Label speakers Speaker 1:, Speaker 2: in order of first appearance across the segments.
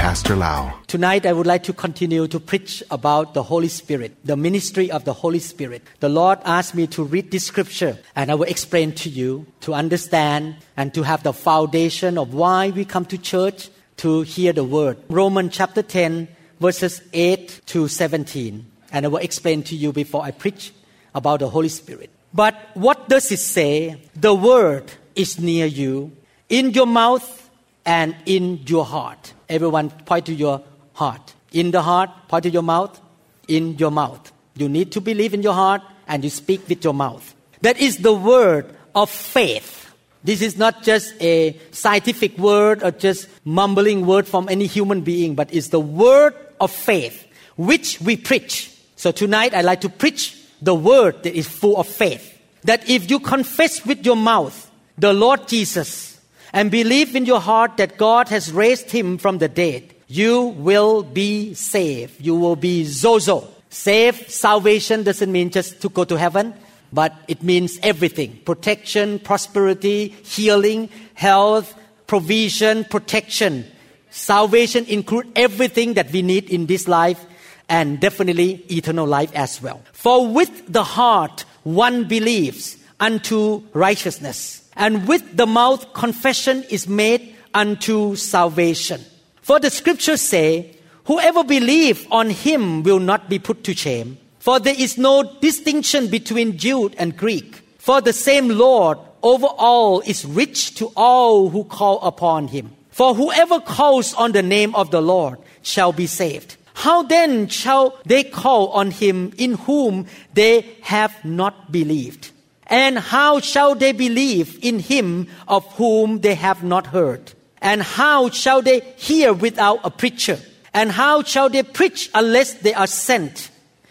Speaker 1: Pastor Lau.
Speaker 2: Tonight, I would like to continue to preach about the Holy Spirit, the ministry of the Holy Spirit. The Lord asked me to read this scripture, and I will explain to you to understand and to have the foundation of why we come to church to hear the word. Romans chapter 10, verses 8 to 17. And I will explain to you before I preach about the Holy Spirit. But what does it say? The word is near you, in your mouth and in your heart. Everyone point to your heart. In the heart, point to your mouth. In your mouth. You need to believe in your heart and you speak with your mouth. That is the word of faith. This is not just a scientific word or just mumbling word from any human being, but it's the word of faith which we preach. So tonight I like to preach the word that is full of faith. That if you confess with your mouth the Lord Jesus and believe in your heart that God has raised him from the dead, you will be saved. You will be sozo. Saved, salvation doesn't mean just to go to heaven, but it means everything protection, prosperity, healing, health, provision, protection. Salvation includes everything that we need in this life and definitely eternal life as well. For with the heart one believes unto righteousness and with the mouth confession is made unto salvation. For the scriptures say, whoever believes on him will not be put to shame. For there is no distinction between Jew and Greek. For the same Lord over all is rich to all who call upon him. For whoever calls on the name of the Lord shall be saved. How then shall they call on him in whom they have not believed? And how shall they believe in him of whom they have not heard? And how shall they hear without a preacher? And how shall they preach unless they are sent?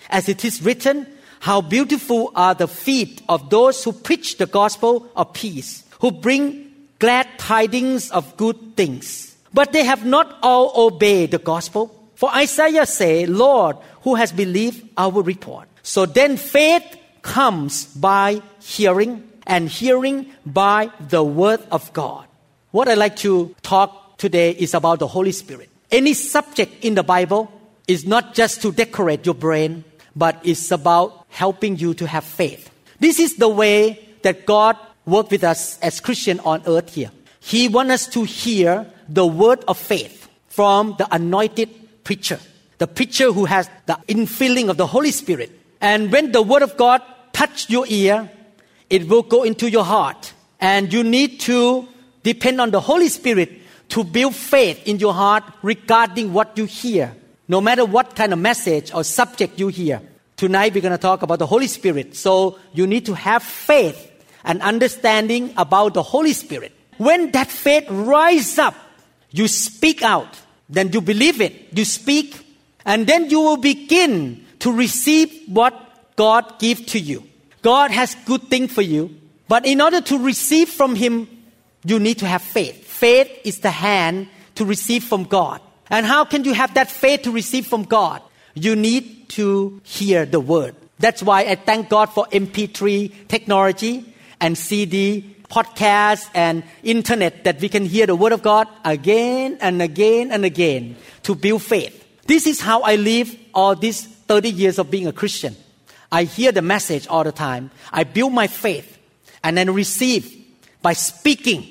Speaker 2: As it is written, how beautiful are the feet of those who preach the gospel of peace, who bring glad tidings of good things. But they have not all obeyed the gospel. For Isaiah say, Lord, who has believed our report? So then faith comes by hearing, and hearing by the Word of God. What I like to talk today is about the Holy Spirit. Any subject in the Bible is not just to decorate your brain, but it's about helping you to have faith. This is the way that God worked with us as Christians on earth here. He wants us to hear the word of faith from the anointed preacher, the preacher who has the infilling of the Holy Spirit. And when the word of God touch your ear, it will go into your heart. And you need to depend on the Holy Spirit to build faith in your heart regarding what you hear, no matter what kind of message or subject you hear. Tonight we're going to talk about the Holy Spirit. So you need to have faith and understanding about the Holy Spirit. When that faith rises up, you speak out, then you believe it, you speak, and then you will begin to receive what God gives to you. God has good thing for you, but in order to receive from Him, you need to have faith. Faith is the hand to receive from God. And how can you have that faith to receive from God? You need to hear the word. That's why I thank God for MP3 technology and CD, podcast, and internet that we can hear the word of God again and again and again to build faith. This is how I live all these 30 years of being a Christian. I hear the message all the time. I build my faith and then receive by speaking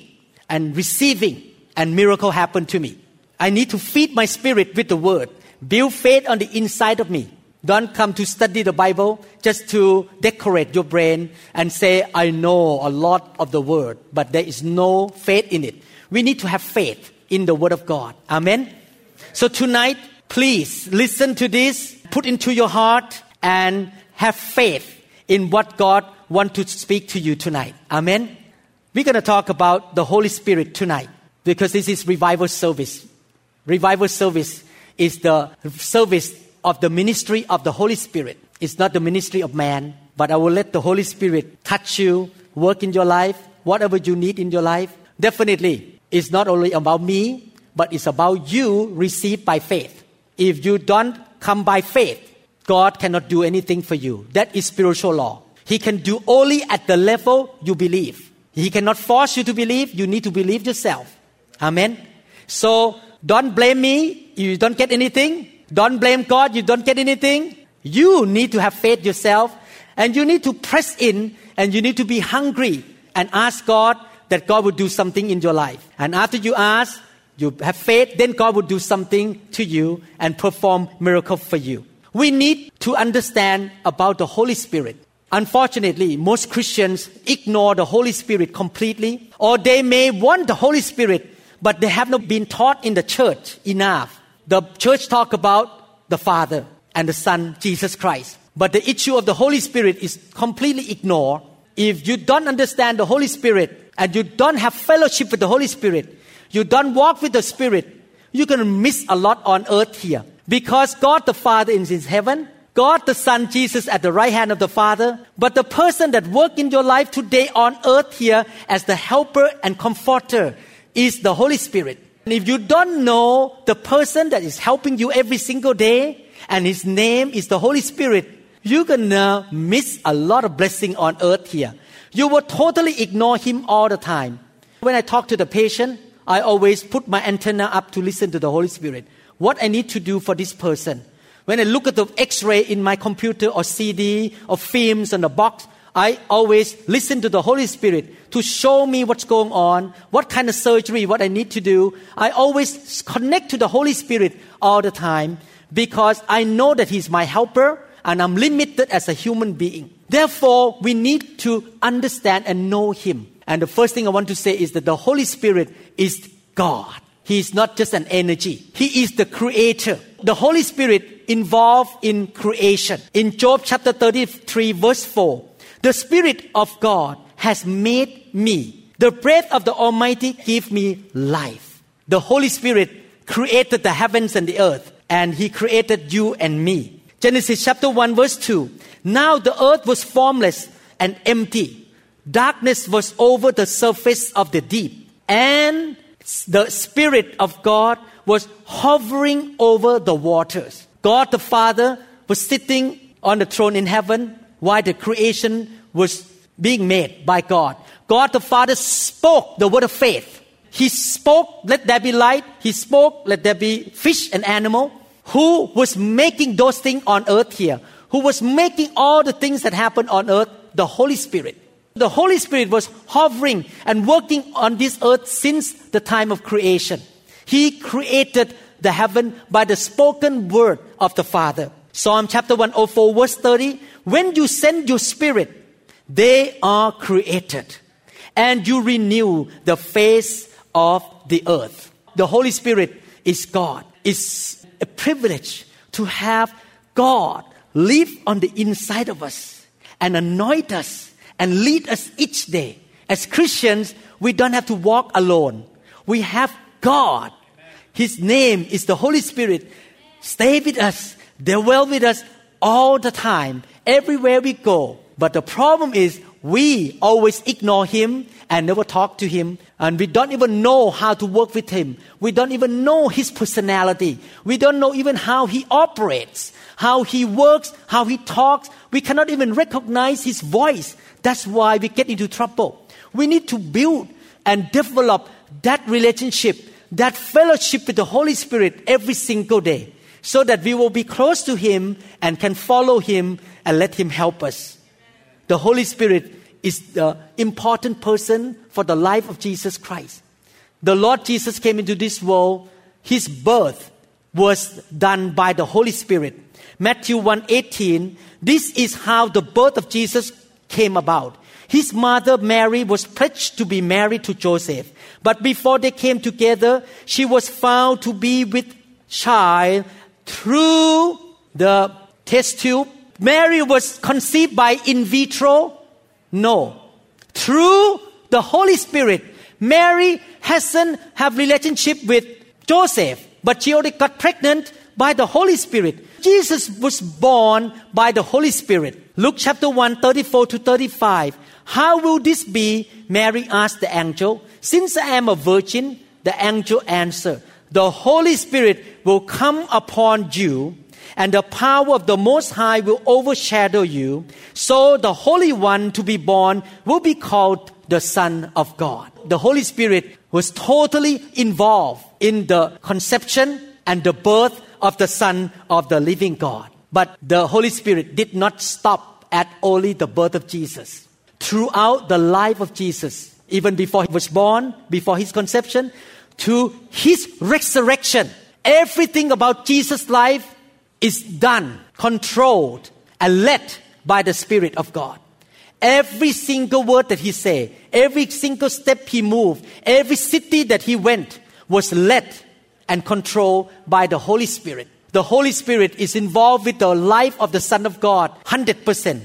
Speaker 2: and receiving, and miracle happen to me. I need to feed my spirit with the word, build faith on the inside of me. Don't come to study the Bible just to decorate your brain and say, I know a lot of the word, but there is no faith in it. We need to have faith in the word of God. Amen. So tonight, please listen to this, put into your heart, and have faith in what God wants to speak to you tonight. Amen. We're going to talk about the Holy Spirit tonight because this is revival service. Revival service is the service of the ministry of the Holy Spirit. It's not the ministry of man, but I will let the Holy Spirit touch you, work in your life, whatever you need in your life. Definitely, it's not only about me, but it's about you receive by faith. If you don't come by faith, God cannot do anything for you. That is spiritual law. He can do only at the level you believe. He cannot force you to believe. You need to believe yourself. Amen. So don't blame me. You don't get anything. Don't blame God. You don't get anything. You need to have faith yourself and you need to press in and you need to be hungry and ask God that God would do something in your life. And after you ask, you have faith, then God will do something to you and perform miracle for you. We need to understand about the Holy Spirit. Unfortunately, most Christians ignore the Holy Spirit completely, or they may want the Holy Spirit, but they have not been taught in the church enough. The church talk about the Father and the Son, Jesus Christ. But the issue of the Holy Spirit is completely ignored. If you don't understand the Holy Spirit and you don't have fellowship with the Holy Spirit, you don't walk with the Spirit, you're going to miss a lot on earth here. Because God the Father is in heaven, God the Son, Jesus at the right hand of the Father, but the person that work in your life today on earth here as the helper and comforter is the Holy Spirit. And if you don't know the person that is helping you every single day, and his name is the Holy Spirit, you're gonna miss a lot of blessing on earth here. You will totally ignore him all the time. When I talk to the patient, I always put my antenna up to listen to the Holy Spirit. What I need to do for this person. When I look at the x-ray in my computer or CD or films on the box, I always listen to the Holy Spirit to show me what's going on, what kind of surgery, what I need to do. I always connect to the Holy Spirit all the time because I know that He's my helper and I'm limited as a human being. Therefore, we need to understand and know Him. And the first thing I want to say is that the Holy Spirit is God. He is not just an energy. He is the creator. The Holy Spirit involved in creation. In Job chapter 33 verse 4, the Spirit of God has made me. The breath of the Almighty give me life. The Holy Spirit created the heavens and the earth and He created you and me. Genesis chapter 1 verse 2. Now the earth was formless and empty darkness was over the surface of the deep, and the Spirit of God was hovering over the waters. God the Father was sitting on the throne in heaven while the creation was being made by God. God the Father spoke the word of faith. He spoke, let there be light. He spoke, let there be fish and animal. Who was making those things on earth here? Who was making all the things that happen on earth? The Holy Spirit. The Holy Spirit was hovering and working on this earth since the time of creation. He created the heaven by the spoken word of the Father. Psalm chapter 104 verse 30, when you send your spirit, they are created and you renew the face of the earth. The Holy Spirit is God. It's a privilege to have God live on the inside of us and anoint us and lead us each day. As Christians, we don't have to walk alone. We have God. His name is the Holy Spirit. Stay with us, dwell with us all the time, everywhere we go. But the problem is we always ignore him and never talk to him and we don't even know how to work with him we don't even know his personality we don't know even how he operates how he works how he talks we cannot even recognize his voice that's why we get into trouble. We need to build and develop that relationship, that fellowship with the Holy Spirit every single day so that we will be close to Him and can follow Him and let Him help us. The Holy Spirit is the important person for the life of Jesus Christ. The Lord Jesus came into this world, His birth was done by the Holy Spirit. Matthew 1:18 This is how the birth of Jesus came about. His mother Mary was pledged to be married to Joseph. But before they came together, she was found to be with child through the test tube. Mary was conceived by in vitro. No. Through the Holy Spirit. Mary hasn't have relationship with Joseph, but she already got pregnant by the Holy Spirit. Jesus was born by the Holy Spirit. Luke chapter 1, 34 to 35. How will this be? Mary asked the angel. Since I am a virgin, the angel answered, the Holy Spirit will come upon you, and the power of the Most High will overshadow you. So the Holy One to be born will be called the Son of God. The Holy Spirit was totally involved in the conception and the birth of the Son of the living God. But the Holy Spirit did not stop at only the birth of Jesus. Throughout the life of Jesus, even before he was born, before his conception, to his resurrection, everything about Jesus' life is done, controlled, and led by the Spirit of God. Every single word that he said, every single step he moved, every city that he went was led and controlled by the Holy Spirit. The Holy Spirit is involved with the life of the Son of God 100%,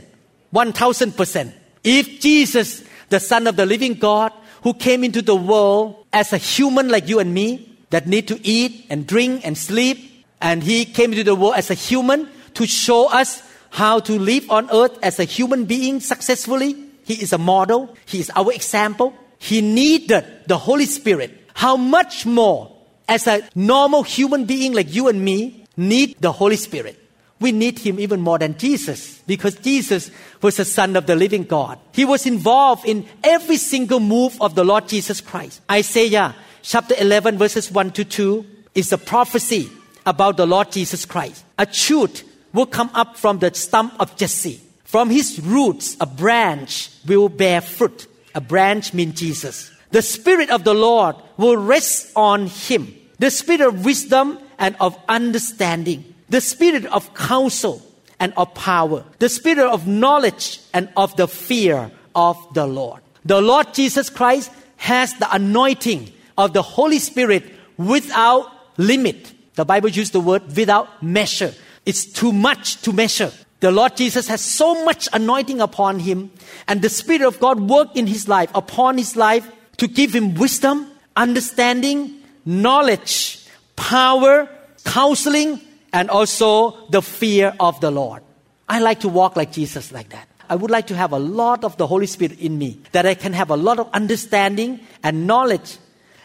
Speaker 2: 1000%. If Jesus, the Son of the living God, who came into the world as a human like you and me, that need to eat and drink and sleep, and he came into the world as a human to show us how to live on earth as a human being successfully. He is a model. He is our example. He needed the Holy Spirit. How much more as a normal human being like you and me need the Holy Spirit. We need him even more than Jesus because Jesus was the Son of the living God. He was involved in every single move of the Lord Jesus Christ. Isaiah chapter 11 verses 1 to 2 is a prophecy about the Lord Jesus Christ. A shoot will come up from the stump of Jesse. From his roots, a branch will bear fruit. A branch means Jesus. The Spirit of the Lord will rest on him. The Spirit of wisdom and of understanding. The Spirit of counsel and of power. The Spirit of knowledge and of the fear of the Lord. The Lord Jesus Christ has the anointing of the Holy Spirit without limit. The Bible uses the word without measure. It's too much to measure. The Lord Jesus has so much anointing upon him, and the Spirit of God worked in his life, upon his life, to give him wisdom, understanding, knowledge, power, counseling, and also the fear of the Lord. I like to walk like Jesus, like that. I would like to have a lot of the Holy Spirit in me, that I can have a lot of understanding and knowledge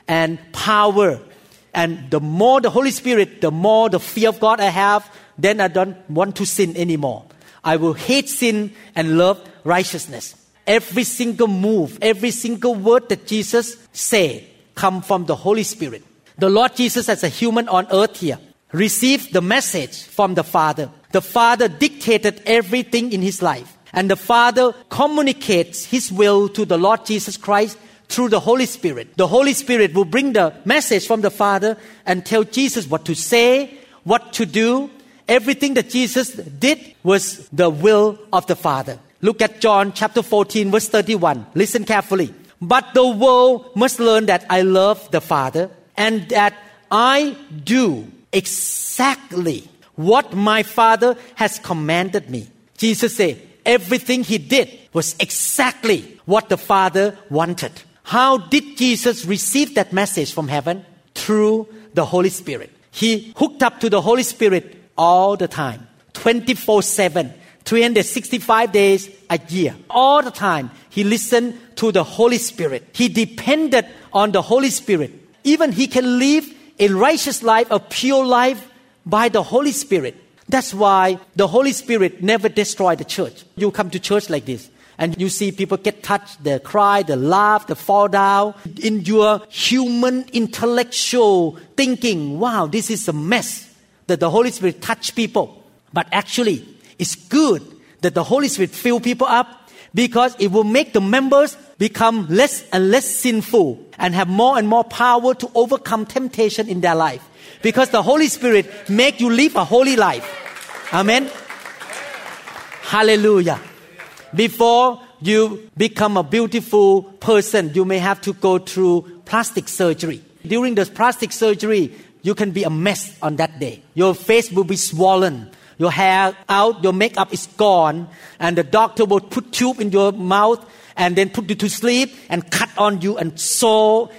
Speaker 2: and power. And the more the Holy Spirit, the more the fear of God I have, then I don't want to sin anymore. I will hate sin and love righteousness. Every single move, every single word that Jesus said come from the Holy Spirit. The Lord Jesus as a human on earth here received the message from the Father. The Father dictated everything in his life. And the Father communicates his will to the Lord Jesus Christ through the Holy Spirit. The Holy Spirit will bring the message from the Father and tell Jesus what to say, what to do, Everything that Jesus did was the will of the Father. Look at John chapter 14, verse 31. Listen carefully. But the world must learn that I love the Father and that I do exactly what my Father has commanded me. Jesus said, everything he did was exactly what the Father wanted. How did Jesus receive that message from heaven? Through the Holy Spirit. He hooked up to the Holy Spirit all the time, 24 7, 365 days a year. All the time, he listened to the Holy Spirit. He depended on the Holy Spirit. Even he can live a righteous life, a pure life by the Holy Spirit. That's why the Holy Spirit never destroyed the church. You come to church like this and you see people get touched, they cry, they laugh, they fall down. In your human intellectual thinking, wow, this is a mess that the Holy Spirit touch people. But actually, it's good that the Holy Spirit fill people up because it will make the members become less and less sinful and have more and more power to overcome temptation in their life. Because the Holy Spirit make you live a holy life. Amen. Hallelujah. Before you become a beautiful person, you may have to go through plastic surgery. During the plastic surgery, you can be a mess on that day. Your face will be swollen, your hair out, your makeup is gone, and the doctor will put tube in your mouth and then put you to sleep and cut on you and sew,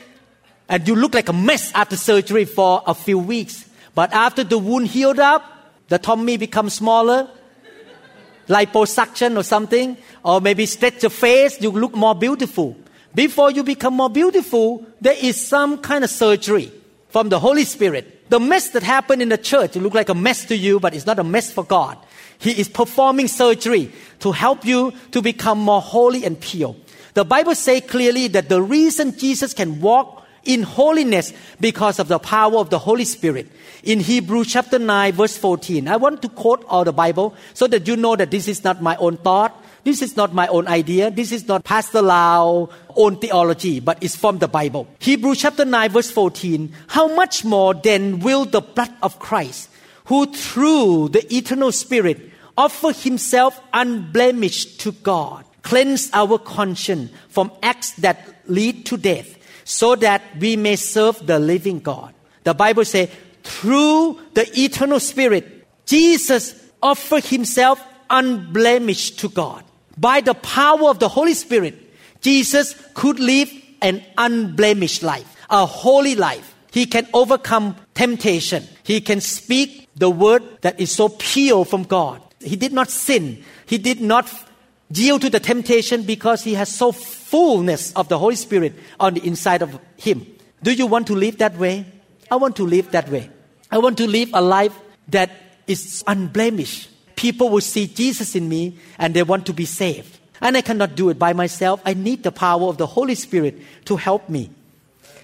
Speaker 2: and you look like a mess after surgery for a few weeks. But after the wound healed up, the tummy becomes smaller, liposuction or something, or maybe stretch your face, you look more beautiful. Before you become more beautiful, there is some kind of surgery from the Holy Spirit. The mess that happened in the church look like a mess to you, but it's not a mess for God. He is performing surgery to help you to become more holy and pure. The Bible says clearly that the reason Jesus can walk in holiness because of the power of the Holy Spirit. In Hebrews chapter 9 verse 14, I want to quote all the Bible so that you know that this is not my own thought. This is not my own idea. This is not Pastor Lau own theology, but it's from the Bible. Hebrews chapter 9 verse 14, how much more then will the blood of Christ, who through the eternal spirit offer himself unblemished to God, cleanse our conscience from acts that lead to death so that we may serve the living God. The Bible says, through the eternal Spirit, Jesus offered himself unblemished to God. By the power of the Holy Spirit, Jesus could live an unblemished life, a holy life. He can overcome temptation. He can speak the word that is so pure from God. He did not sin. He did not yield to the temptation because he has so fullness of the Holy Spirit on the inside of him. Do you want to live that way? I want to live that way. I want to live a life that is unblemished. People will see Jesus in me and they want to be saved. And I cannot do it by myself. I need the power of the Holy Spirit to help me.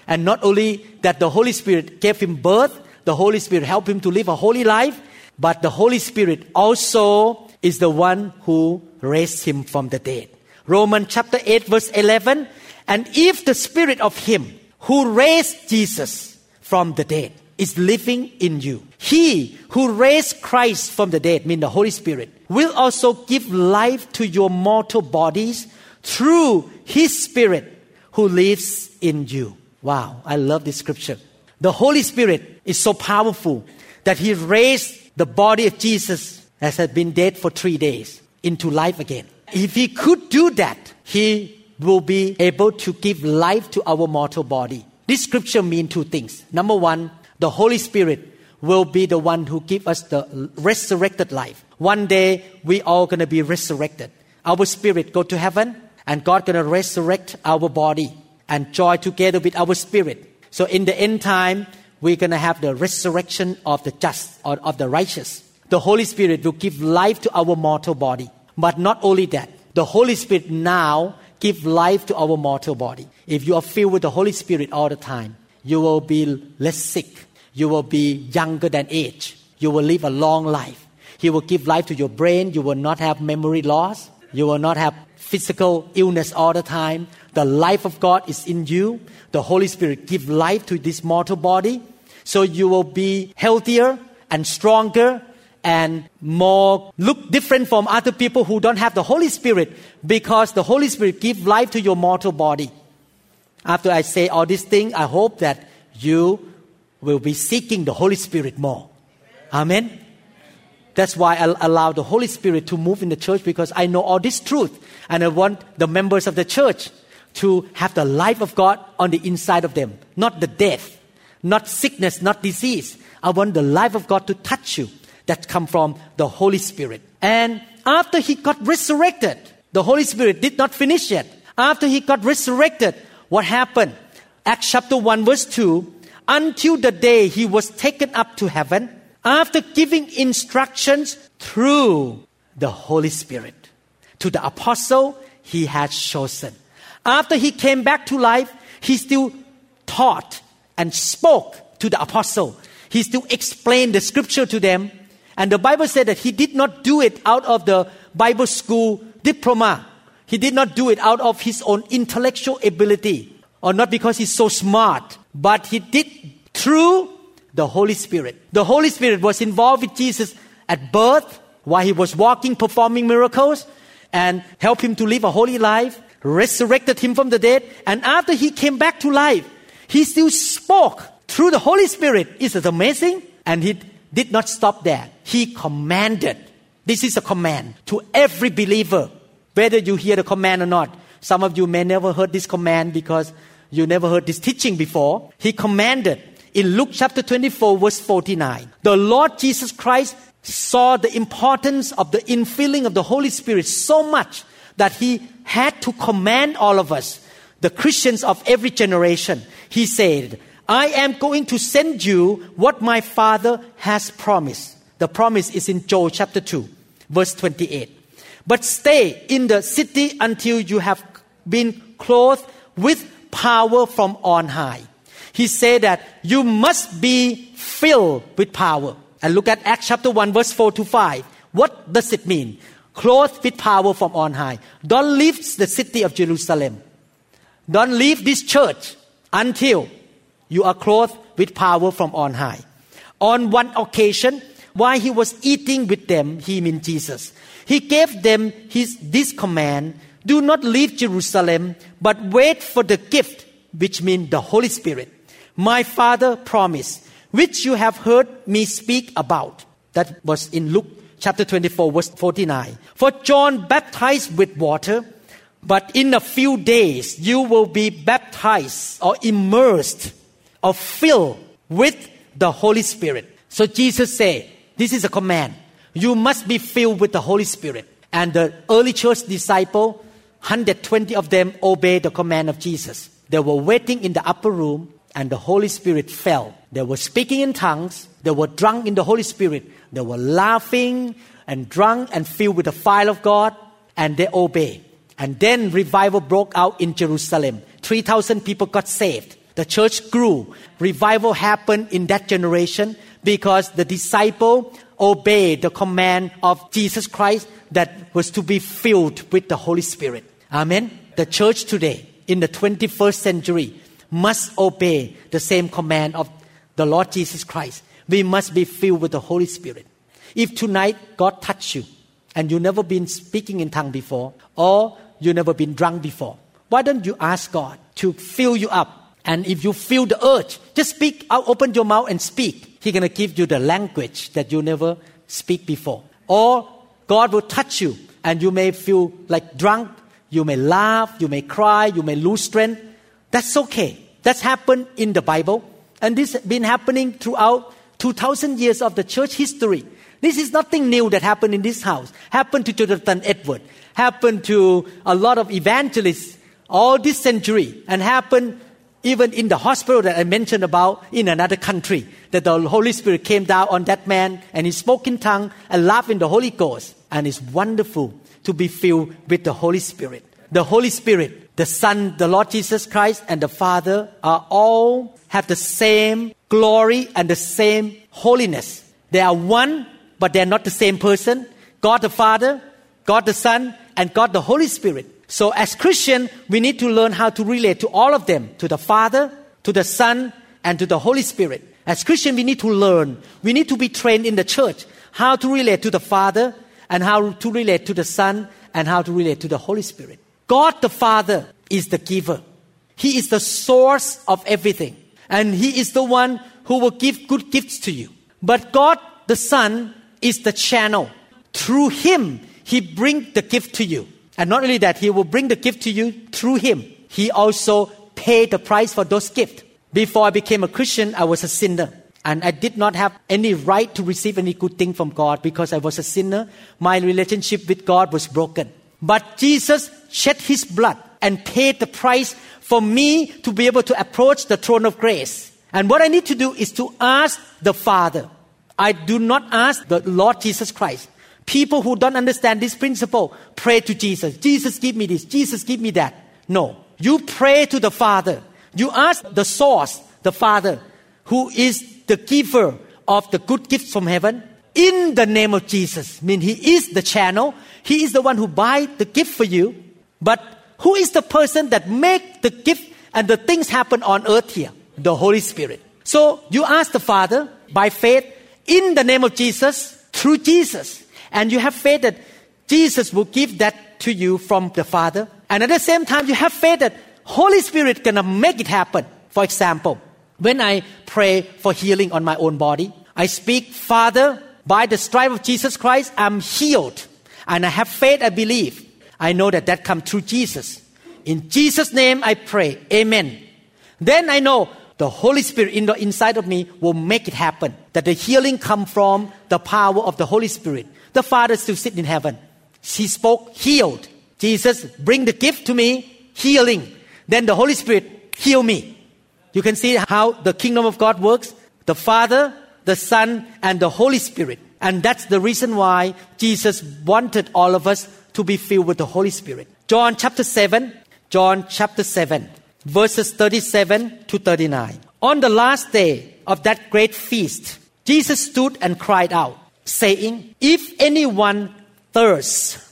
Speaker 2: And not only that the Holy Spirit gave him birth, the Holy Spirit helped him to live a holy life, but the Holy Spirit also is the one who raised him from the dead. Romans chapter 8 verse 11. And if the spirit of him who raised Jesus from the dead is living in you, he who raised Christ from the dead, mean the Holy Spirit, will also give life to your mortal bodies through his spirit who lives in you. Wow, I love this scripture. The Holy Spirit is so powerful that he raised the body of Jesus that had been dead for three days into life again. If he could do that, he will be able to give life to our mortal body. This scripture means two things. Number one, the Holy Spirit will be the one who give us the resurrected life. One day we all gonna be resurrected. Our spirit go to heaven, and God gonna resurrect our body and join together with our spirit. So in the end time, we're gonna have the resurrection of the just or of the righteous. The Holy Spirit will give life to our mortal body. But not only that, the Holy Spirit now give life to our mortal body. If you are filled with the Holy Spirit all the time, you will be less sick. You will be younger than age. You will live a long life. He will give life to your brain. You will not have memory loss. You will not have physical illness all the time. The life of God is in you. The Holy Spirit give life to this mortal body. So you will be healthier and stronger and more look different from other people who don't have the Holy Spirit because the Holy Spirit give life to your mortal body. After I say all these things, I hope that you will be seeking the Holy Spirit more. Amen. That's why I allow the Holy Spirit to move in the church because I know all this truth and I want the members of the church to have the life of God on the inside of them, not the death, not sickness, not disease. I want the life of God to touch you that come from the Holy Spirit. And after he got resurrected, the Holy Spirit did not finish yet. After he got resurrected, what happened? Acts chapter 1 verse 2, until the day he was taken up to heaven, after giving instructions through the Holy Spirit to the apostle he had chosen. After he came back to life, he still taught and spoke to the apostle. He still explained the scripture to them and the Bible said that he did not do it out of the Bible school diploma. He did not do it out of his own intellectual ability or not because he's so smart, but he did through the Holy Spirit. The Holy Spirit was involved with Jesus at birth while he was walking, performing miracles, and helped him to live a holy life, resurrected him from the dead, and after he came back to life, he still spoke through the Holy Spirit. Isn't it amazing? And he did not stop there. He commanded. This is a command to every believer, whether you hear the command or not. Some of you may never heard this command because you never heard this teaching before. He commanded in Luke chapter 24 verse 49. The Lord Jesus Christ saw the importance of the infilling of the Holy Spirit so much that he had to command all of us, the Christians of every generation. He said, I am going to send you what my Father has promised. The promise is in Joel chapter 2, verse 28. But stay in the city until you have been clothed with power from on high. He said that you must be filled with power. And look at Acts chapter 1, verse 4 to 5. What does it mean? Clothed with power from on high. Don't leave the city of Jerusalem. Don't leave this church until you are clothed with power from on high. On one occasion, while he was eating with them, he means Jesus, he gave them his, this command do not leave Jerusalem, but wait for the gift, which means the Holy Spirit. My Father promised, which you have heard me speak about. That was in Luke chapter 24, verse 49. For John baptized with water, but in a few days you will be baptized or immersed or filled with the Holy Spirit. So Jesus said, This is a command. You must be filled with the Holy Spirit. And the early church disciple, 120 of them obeyed the command of Jesus. They were waiting in the upper room and the Holy Spirit fell. They were speaking in tongues. They were drunk in the Holy Spirit. They were laughing and drunk and filled with the fire of God and they obeyed. And then revival broke out in Jerusalem. 3,000 people got saved. The church grew. Revival happened in that generation because the disciple obeyed the command of Jesus Christ that was to be filled with the Holy Spirit. Amen. The church today in the 21st century must obey the same command of the Lord Jesus Christ. We must be filled with the Holy Spirit. If tonight God touched you and you've never been speaking in tongue before or you've never been drunk before, why don't you ask God to fill you up? And if you feel the urge, just speak out, open your mouth and speak. He's gonna give you the language that you never speak before. Or God will touch you and you may feel like drunk, you may laugh, you may cry, you may lose strength. That's okay. That's happened in the Bible. And this has been happening throughout 2000 years of the church history. This is nothing new that happened in this house. Happened to Jonathan Edward. Happened to a lot of evangelists all this century. And happened even in the hospital that I mentioned about in another country. That the Holy Spirit came down on that man and he spoke in tongue and laughed in the Holy Ghost. And it's wonderful to be filled with the Holy Spirit. The Holy Spirit, the Son, the Lord Jesus Christ, and the Father are all have the same glory and the same holiness. They are one, but they are not the same person. God the Father, God the Son, and God the Holy Spirit. So as Christian, we need to learn how to relate to all of them, to the Father, to the Son, and to the Holy Spirit. As Christian, we need to learn. We need to be trained in the church how to relate to the Father, and how to relate to the Son, and how to relate to the Holy Spirit. God the Father is the giver. He is the source of everything. And He is the one who will give good gifts to you. But God the Son is the channel. Through Him, He brings the gift to you. And not only that, He will bring the gift to you through Him. He also paid the price for those gifts. Before I became a Christian, I was a sinner. And I did not have any right to receive any good thing from God because I was a sinner. My relationship with God was broken. But Jesus shed his blood and paid the price for me to be able to approach the throne of grace. And what I need to do is to ask the Father. I do not ask the Lord Jesus Christ. People who don't understand this principle pray to Jesus. Jesus, give me this. Jesus, give me that. No. You pray to the Father. You ask the source, the Father, who is the giver of the good gifts from heaven in the name of Jesus. I mean, He is the channel. He is the one who buy the gift for you. But who is the person that make the gift and the things happen on earth here? The Holy Spirit. So you ask the Father by faith in the name of Jesus through Jesus. And you have faith that Jesus will give that to you from the Father. And at the same time, you have faith that Holy Spirit gonna make it happen. For example, when I pray for healing on my own body, I speak, Father, by the stripe of Jesus Christ, I'm healed. And I have faith, I believe. I know that that comes through Jesus. In Jesus' name I pray. Amen. Then I know the Holy Spirit in the inside of me will make it happen. That the healing come from the power of the Holy Spirit. The Father still sit in heaven. He spoke, healed. Jesus, bring the gift to me, healing. Then the Holy Spirit heal me. You can see how the kingdom of God works. The Father, the Son, and the Holy Spirit. And that's the reason why Jesus wanted all of us to be filled with the Holy Spirit. John chapter 7, John chapter 7, verses 37 to 39. On the last day of that great feast, Jesus stood and cried out, saying, If anyone thirsts,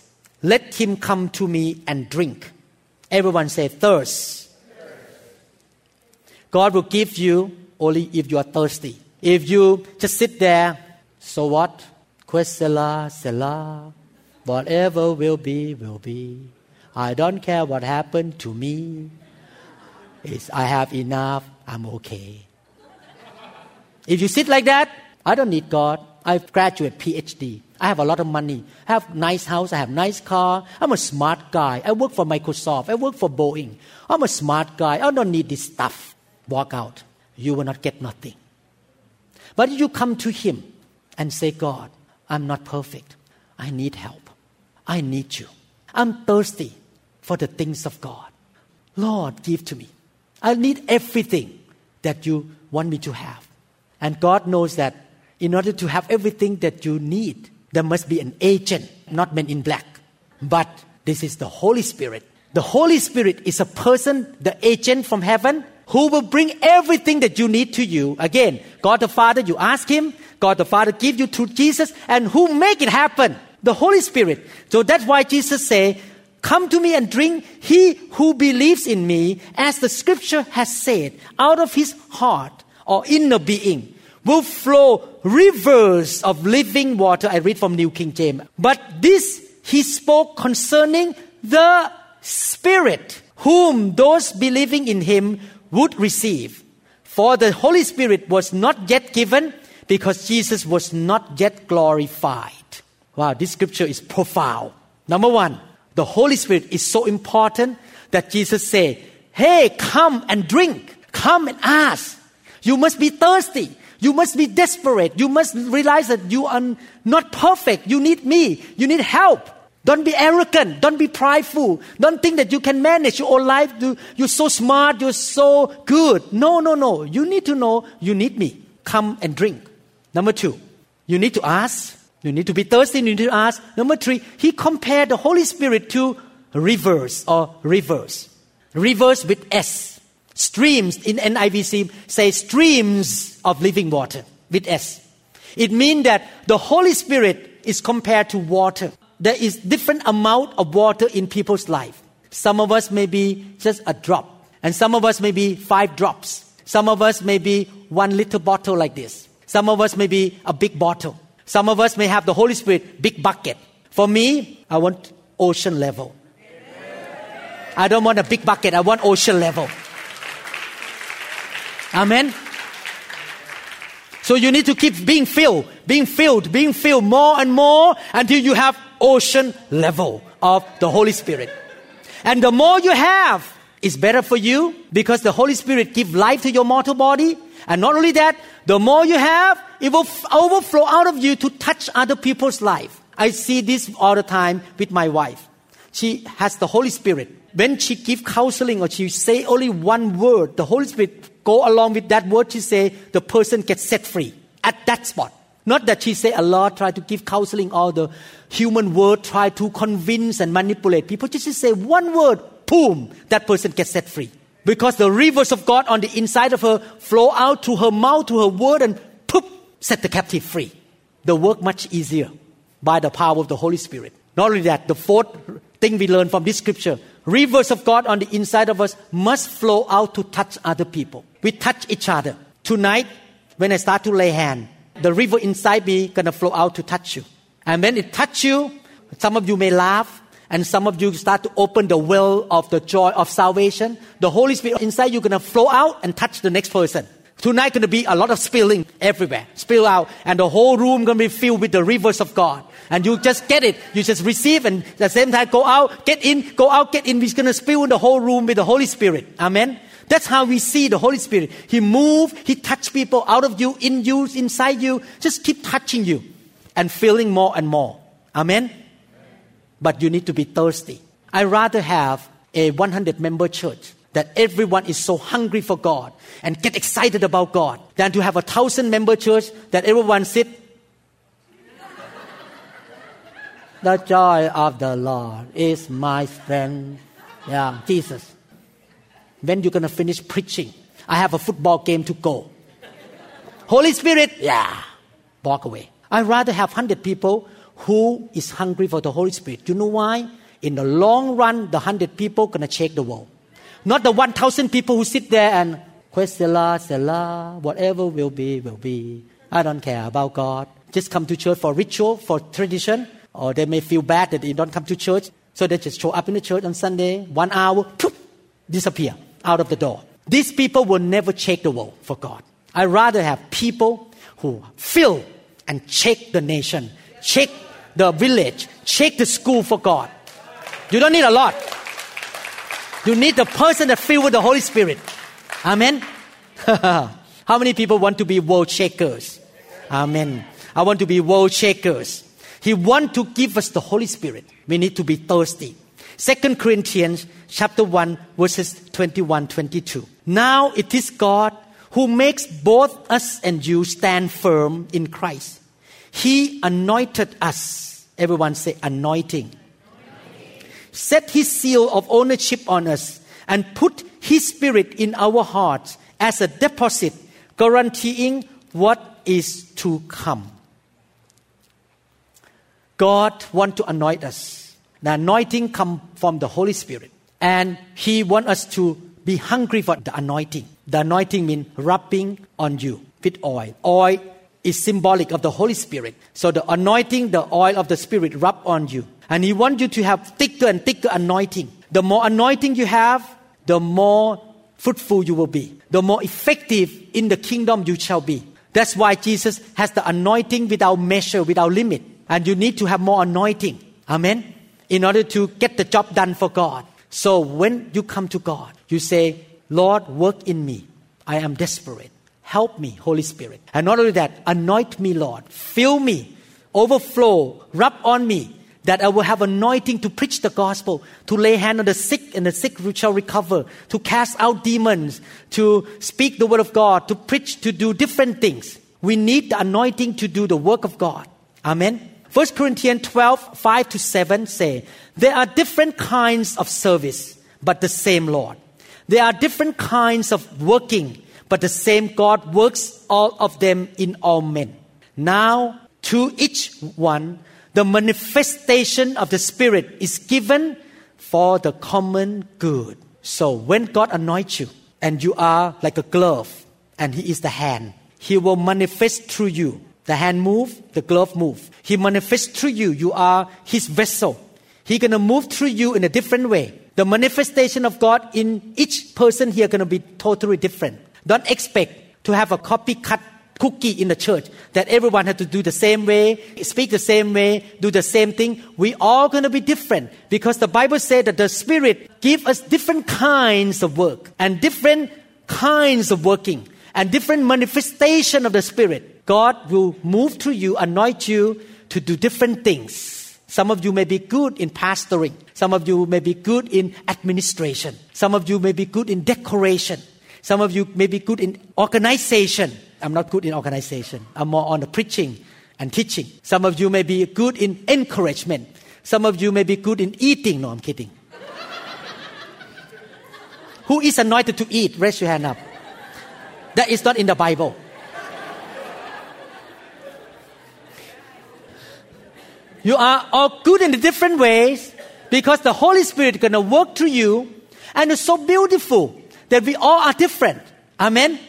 Speaker 2: let him come to me and drink. Everyone say, thirst. God will give you only if you are thirsty. If you just sit there, so what? Quesela, Selah, whatever will be, will be. I don't care what happened to me. It's, I have enough, I'm okay. If you sit like that, I don't need God. I've graduated PhD. I have a lot of money. I have nice house. I have nice car. I'm a smart guy. I work for Microsoft. I work for Boeing. I'm a smart guy. I don't need this stuff. Walk out. You will not get nothing. But you come to Him and say, God, I'm not perfect. I need help. I need you. I'm thirsty for the things of God. Lord, give to me. I need everything that you want me to have. And God knows that in order to have everything that you need, there must be an agent, not men in black. But this is the Holy Spirit. The Holy Spirit is a person, the agent from heaven, who will bring everything that you need to you. Again, God the Father, you ask Him, God the Father give you through Jesus, and who make it happen? The Holy Spirit. So that's why Jesus say, Come to me and drink. He who believes in me, as the scripture has said, out of his heart or inner being will flow rivers of living water. I read from New King James. But this he spoke concerning the Spirit, whom those believing in him would receive. For the Holy Spirit was not yet given because Jesus was not yet glorified. Wow, this scripture is profound. Number one, the Holy Spirit is so important that Jesus said, Hey, come and drink. Come and ask. You must be thirsty. You must be desperate. You must realize that you are not perfect. You need me. You need help. Don't be arrogant. Don't be prideful. Don't think that you can manage your own life. You're so smart. You're so good. No, no, no. You need to know you need me. Come and drink. Number two, you need to ask. You need to be thirsty. You need to ask. Number three, he compared the Holy Spirit to rivers or rivers. Rivers with S. Streams in NIVC say streams of living water with S. It means that the Holy Spirit is compared to water. There is different amount of water in people's life. Some of us may be just a drop, and some of us may be five drops. Some of us may be one little bottle like this. Some of us may be a big bottle. Some of us may have the Holy Spirit, big bucket. For me, I want ocean level. I don't want a big bucket, I want ocean level. Amen. So you need to keep being filled, being filled, being filled more and more until you have ocean level of the Holy Spirit. And the more you have, is better for you because the Holy Spirit give life to your mortal body. And not only that, the more you have, it will overflow out of you to touch other people's life. I see this all the time with my wife. She has the Holy Spirit. When she give counseling or she say only one word, the Holy Spirit go along with that word she say, the person gets set free at that spot. Not that she say a lot, try to give counseling, all the human word, try to convince and manipulate people. Just say one word, boom, that person gets set free. Because the rivers of God on the inside of her flow out to her mouth, to her word, and poof, set the captive free. The work much easier by the power of the Holy Spirit. Not only that, the fourth thing we learn from this scripture rivers of God on the inside of us must flow out to touch other people. We touch each other. Tonight, when I start to lay hand, the river inside me gonna flow out to touch you. And when it touch you, some of you may laugh, and some of you start to open the well of the joy of salvation. The Holy Spirit inside you gonna flow out and touch the next person. Tonight gonna be a lot of spilling everywhere, spill out, and the whole room gonna be filled with the rivers of God. And you just get it, you just receive, and at the same time go out, get in, go out, get in. We're gonna spill in the whole room with the Holy Spirit. Amen. That's how we see the Holy Spirit. He move, He touch people out of you, in you, inside you. Just keep touching you and feeling more and more. Amen. But you need to be thirsty. I rather have a 100 member church that everyone is so hungry for God and get excited about God than to have a thousand member church that everyone sit. the joy of the Lord is my strength. Yeah, Jesus. When you're gonna finish preaching? I have a football game to go. Holy Spirit, yeah, walk away. I'd rather have 100 people who is hungry for the Holy Spirit. Do you know why? In the long run, the 100 people going to shake the world. Not the 1,000 people who sit there and, Quesela, Sela, whatever will be, will be. I don't care about God. Just come to church for ritual, for tradition, or they may feel bad that they don't come to church. So they just show up in the church on Sunday, one hour, poof, disappear out of the door. These people will never shake the world for God. I rather have people who fill and shake the nation, shake the village, shake the school for God. You don't need a lot. You need the person that filled with the Holy Spirit. Amen. How many people want to be world shakers? Amen. I want to be world shakers. He want to give us the Holy Spirit. We need to be thirsty. Second Corinthians chapter 1 verses 21 22. Now it is God who makes both us and you stand firm in Christ. He anointed us. Everyone say anointing. anointing. Set his seal of ownership on us and put his spirit in our hearts as a deposit guaranteeing what is to come. God want to anoint us. The anointing come from the Holy Spirit. And He want us to be hungry for the anointing. The anointing means rubbing on you with oil. Oil is symbolic of the Holy Spirit. So the anointing, the oil of the Spirit rub on you. And He wants you to have thicker and thicker anointing. The more anointing you have, the more fruitful you will be. The more effective in the kingdom you shall be. That's why Jesus has the anointing without measure, without limit. And you need to have more anointing. Amen. In order to get the job done for God. So when you come to God, you say, Lord, work in me. I am desperate. Help me, Holy Spirit. And not only that, anoint me, Lord. Fill me, overflow, rub on me, that I will have anointing to preach the gospel, to lay hand on the sick and the sick shall recover, to cast out demons, to speak the word of God, to preach, to do different things. We need the anointing to do the work of God. Amen. 1 Corinthians 12, 5 to 7 say, There are different kinds of service, but the same Lord. There are different kinds of working, but the same God works all of them in all men. Now, to each one, the manifestation of the Spirit is given for the common good. So when God anoints you and you are like a glove and He is the hand, He will manifest through you. The hand move, the glove move. He manifests through you. You are His vessel. He's gonna move through you in a different way. The manifestation of God in each person here gonna be totally different. Don't expect to have a copycat cookie in the church that everyone has to do the same way, speak the same way, do the same thing. We all to be different because the Bible said that the Spirit give us different kinds of work and different kinds of working and different manifestation of the Spirit. God will move through you, anoint you to do different things. Some of you may be good in pastoring. Some of you may be good in administration. Some of you may be good in decoration. Some of you may be good in organization. I'm not good in organization. I'm more on the preaching and teaching. Some of you may be good in encouragement. Some of you may be good in eating. No, I'm kidding. Who is anointed to eat? Raise your hand up. That is not in the Bible. You are all good in different ways because the Holy Spirit is going to work through you. And it's so beautiful that we all are different. Amen.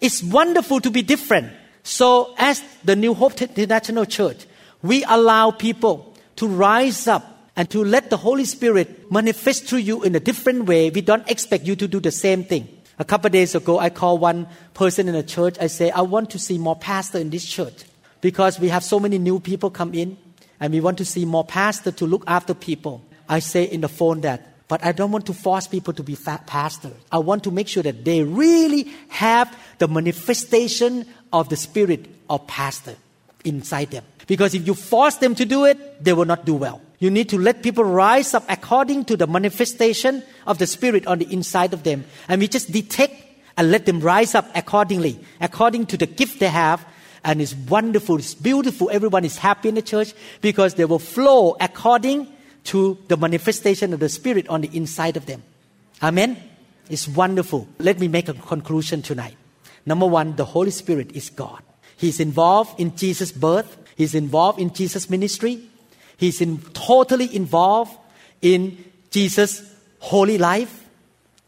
Speaker 2: It's wonderful to be different. So, as the New Hope International Church, we allow people to rise up and to let the Holy Spirit manifest through you in a different way. We don't expect you to do the same thing. A couple days ago, I called one person in the church. I say, I want to see more pastor in this church because we have so many new people come in and we want to see more pastors to look after people. I say in the phone that but I don't want to force people to be pastors. I want to make sure that they really have the manifestation of the spirit of pastor inside them. Because if you force them to do it, they will not do well. You need to let people rise up according to the manifestation of the Spirit on the inside of them. And we just detect and let them rise up accordingly, according to the gift they have. And it's wonderful, it's beautiful. Everyone is happy in the church because they will flow according to the manifestation of the Spirit on the inside of them. Amen? It's wonderful. Let me make a conclusion tonight. Number one, the Holy Spirit is God. He's involved in Jesus' birth. He's involved in Jesus' ministry. He's in, totally involved in Jesus' holy life,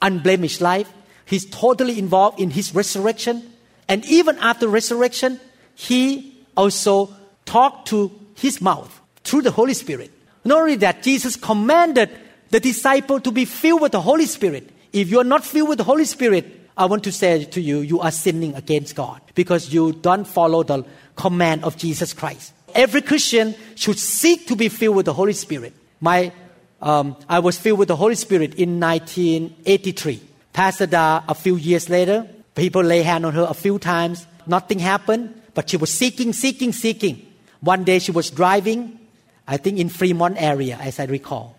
Speaker 2: unblemished life. He's totally involved in his resurrection. And even after resurrection, he also talked to his mouth through the Holy Spirit. Not only that, Jesus commanded the disciple to be filled with the Holy Spirit. If you are not filled with the Holy Spirit, I want to say to you, you are sinning against God because you don't follow the command of Jesus Christ. Every Christian should seek to be filled with the Holy Spirit. My, um, I was filled with the Holy Spirit in 1983. Pastor Da, a few years later, people lay hand on her a few times. Nothing happened, but she was seeking, seeking, seeking. One day she was driving, I think in Fremont area, as I recall,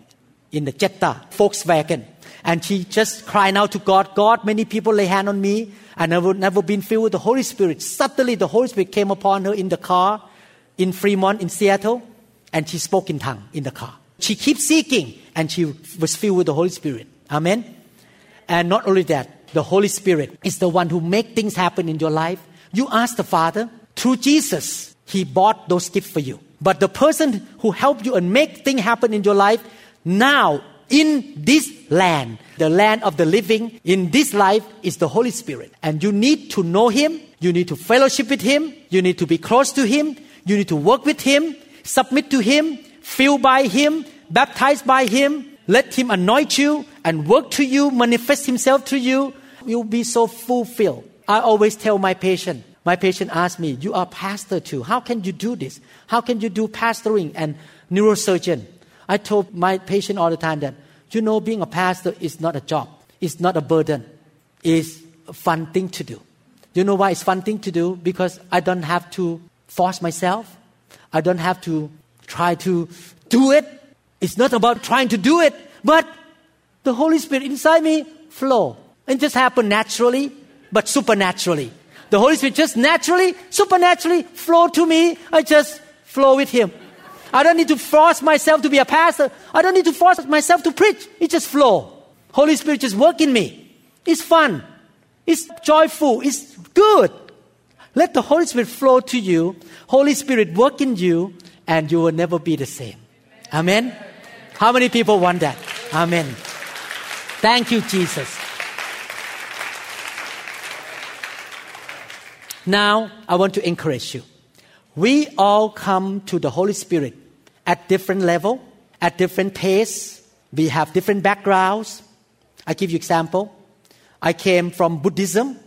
Speaker 2: in the Jetta Volkswagen and she just crying out to God, God, many people lay hand on me, and I have never been filled with the Holy Spirit. Suddenly, the Holy Spirit came upon her in the car in Fremont, in Seattle, and she spoke in tongue in the car. She keeps seeking, and she was filled with the Holy Spirit. Amen. And not only that, the Holy Spirit is the one who make things happen in your life. You ask the Father through Jesus. He bought those gifts for you. But the person who helped you and make things happen in your life now in this land, the land of the living, in this life is the Holy Spirit. And you need to know Him, you need to fellowship with Him, you need to be close to Him, you need to work with Him, submit to Him, filled by Him, baptized by Him, let Him anoint you and work to you, manifest Himself to you. You'll be so fulfilled. I always tell my patient, my patient asked me, You are pastor too. How can you do this? How can you do pastoring and neurosurgeon? I told my patient all the time that, you know, being a pastor is not a job, it's not a burden, it's a fun thing to do. You know why it's fun thing to do? Because I don't have to force myself. I don't have to try to do it. It's not about trying to do it, but the Holy Spirit inside me flow. And just happen naturally, but supernaturally. The Holy Spirit just naturally, supernaturally flow to me. I just flow with Him. I don't need to force myself to be a pastor. I don't need to force myself to preach. It just flow. Holy Spirit just work in me. It's fun. It's joyful. It's good. Let the Holy Spirit flow to you. Holy Spirit work in you and you will never be the same. Amen. How many people want that? Amen. Thank you, Jesus. Now, I want to encourage you. We all come to the Holy Spirit at different level, at different pace. We have different backgrounds. I give you example. I came from Buddhism,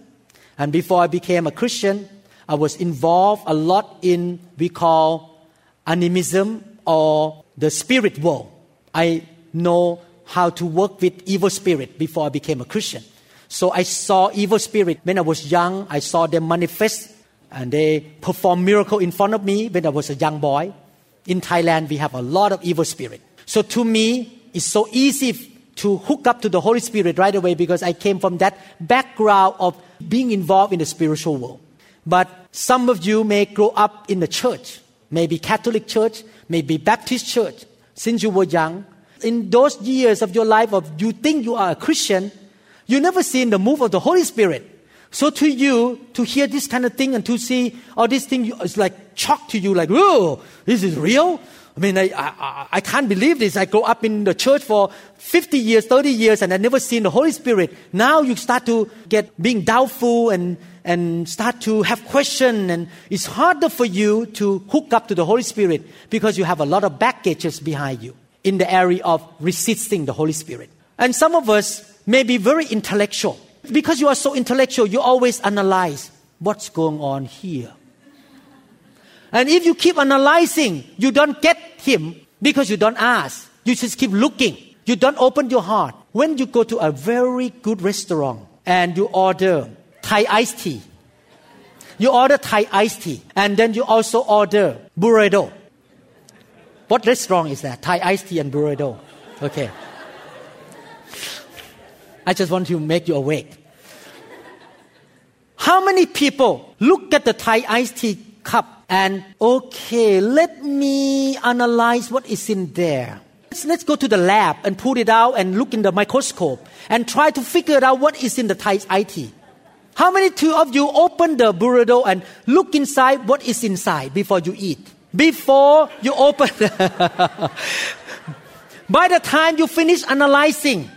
Speaker 2: and before I became a Christian, I was involved a lot in we call animism or the spirit world. I know how to work with evil spirit before I became a Christian. So I saw evil spirit when I was young. I saw them manifest and they perform miracle in front of me when I was a young boy in Thailand, we have a lot of evil spirit. So to me, it's so easy to hook up to the Holy Spirit right away because I came from that background of being involved in the spiritual world. But some of you may grow up in the church, maybe Catholic church, maybe Baptist church, since you were young. In those years of your life of you think you are a Christian, you never seen the move of the Holy Spirit. So to you, to hear this kind of thing and to see all this thing, is like shock to you, like, oh, this is real? I mean, I, I, I can't believe this. I grew up in the church for 50 years, 30 years, and I never seen the Holy Spirit. Now you start to get being doubtful and, and start to have question, and it's harder for you to hook up to the Holy Spirit because you have a lot of baggages behind you in the area of resisting the Holy Spirit. And some of us may be very intellectual. Because you are so intellectual, you always analyze what's going on here. And if you keep analyzing, you don't get Him because you don't ask. You just keep looking. You don't open your heart. When you go to a very good restaurant and you order Thai iced tea, you order Thai iced tea, and then you also order burrito. What restaurant is that? Thai iced tea and burrito. Okay. I just want to make you awake. How many people look at the Thai iced tea cup and, okay, let me analyze what is in there. Let's, let's go to the lab and pull it out and look in the microscope and try to figure out what is in the Thai iced tea. How many two of you open the burrito and look inside what is inside before you eat? Before you open. By the time you finish analyzing,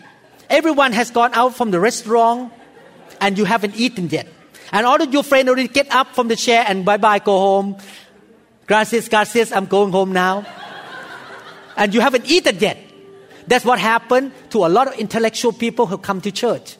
Speaker 2: everyone has gone out from the restaurant and you haven't eaten yet. And all of your friends already get up from the chair and bye bye, go home. Gracias, gracias, I'm going home now. and you haven't eaten yet. That's what happened to a lot of intellectual people who come to church.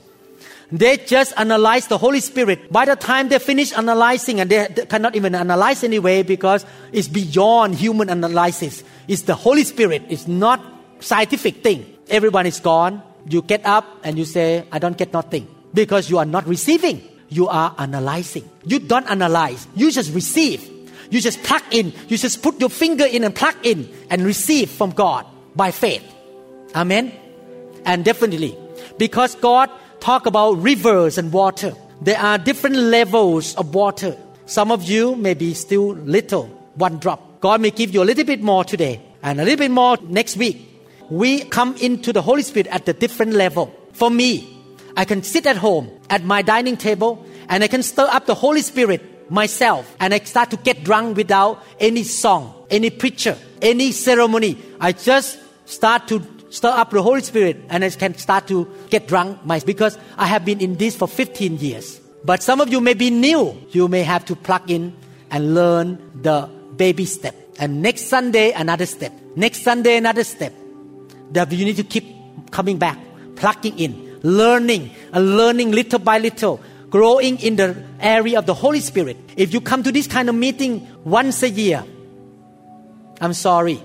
Speaker 2: They just analyze the Holy Spirit. By the time they finish analyzing, and they, they cannot even analyze anyway because it's beyond human analysis. It's the Holy Spirit. It's not scientific thing. Everyone is gone. You get up and you say, I don't get nothing because you are not receiving. You are analyzing. You don't analyze. You just receive. You just plug in. You just put your finger in and plug in and receive from God by faith. Amen. And definitely, because God talk about rivers and water. There are different levels of water. Some of you may be still little, one drop. God may give you a little bit more today and a little bit more next week. We come into the Holy Spirit at a different level. For me, I can sit at home at my dining table and I can stir up the Holy Spirit myself and I start to get drunk without any song, any preacher, any ceremony. I just start to stir up the Holy Spirit and I can start to get drunk myself because I have been in this for 15 years. But some of you may be new. You may have to plug in and learn the baby step. And next Sunday, another step. Next Sunday, another step. That you need to keep coming back, plugging in, learning, and learning little by little, growing in the area of the Holy Spirit. If you come to this kind of meeting once a year, I'm sorry.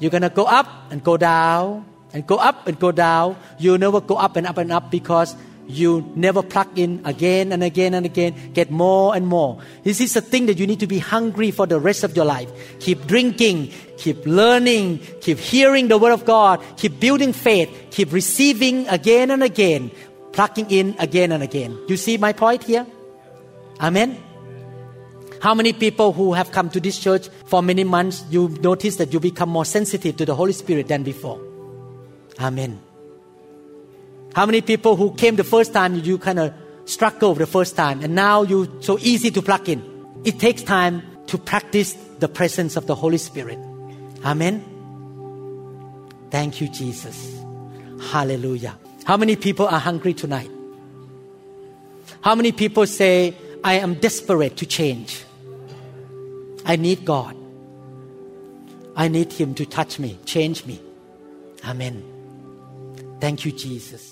Speaker 2: You're to go up and go down, and go up and go down. You'll never go up and up and up because you never plug in again and again and again, get more and more. This is a thing that you need to be hungry for the rest of your life. Keep drinking, keep learning, keep hearing the word of God, keep building faith, keep receiving again and again, plugging in again and again. You see my point here? Amen. How many people who have come to this church for many months, you notice that you become more sensitive to the Holy Spirit than before? Amen. How many people who came the first time you kind of struggle the first time and now you so easy to plug in? It takes time to practice the presence of the Holy Spirit. Amen. Thank you, Jesus. Hallelujah. How many people are hungry tonight? How many people say, I am desperate to change? I need God. I need Him to touch me, change me. Amen. Thank you, Jesus.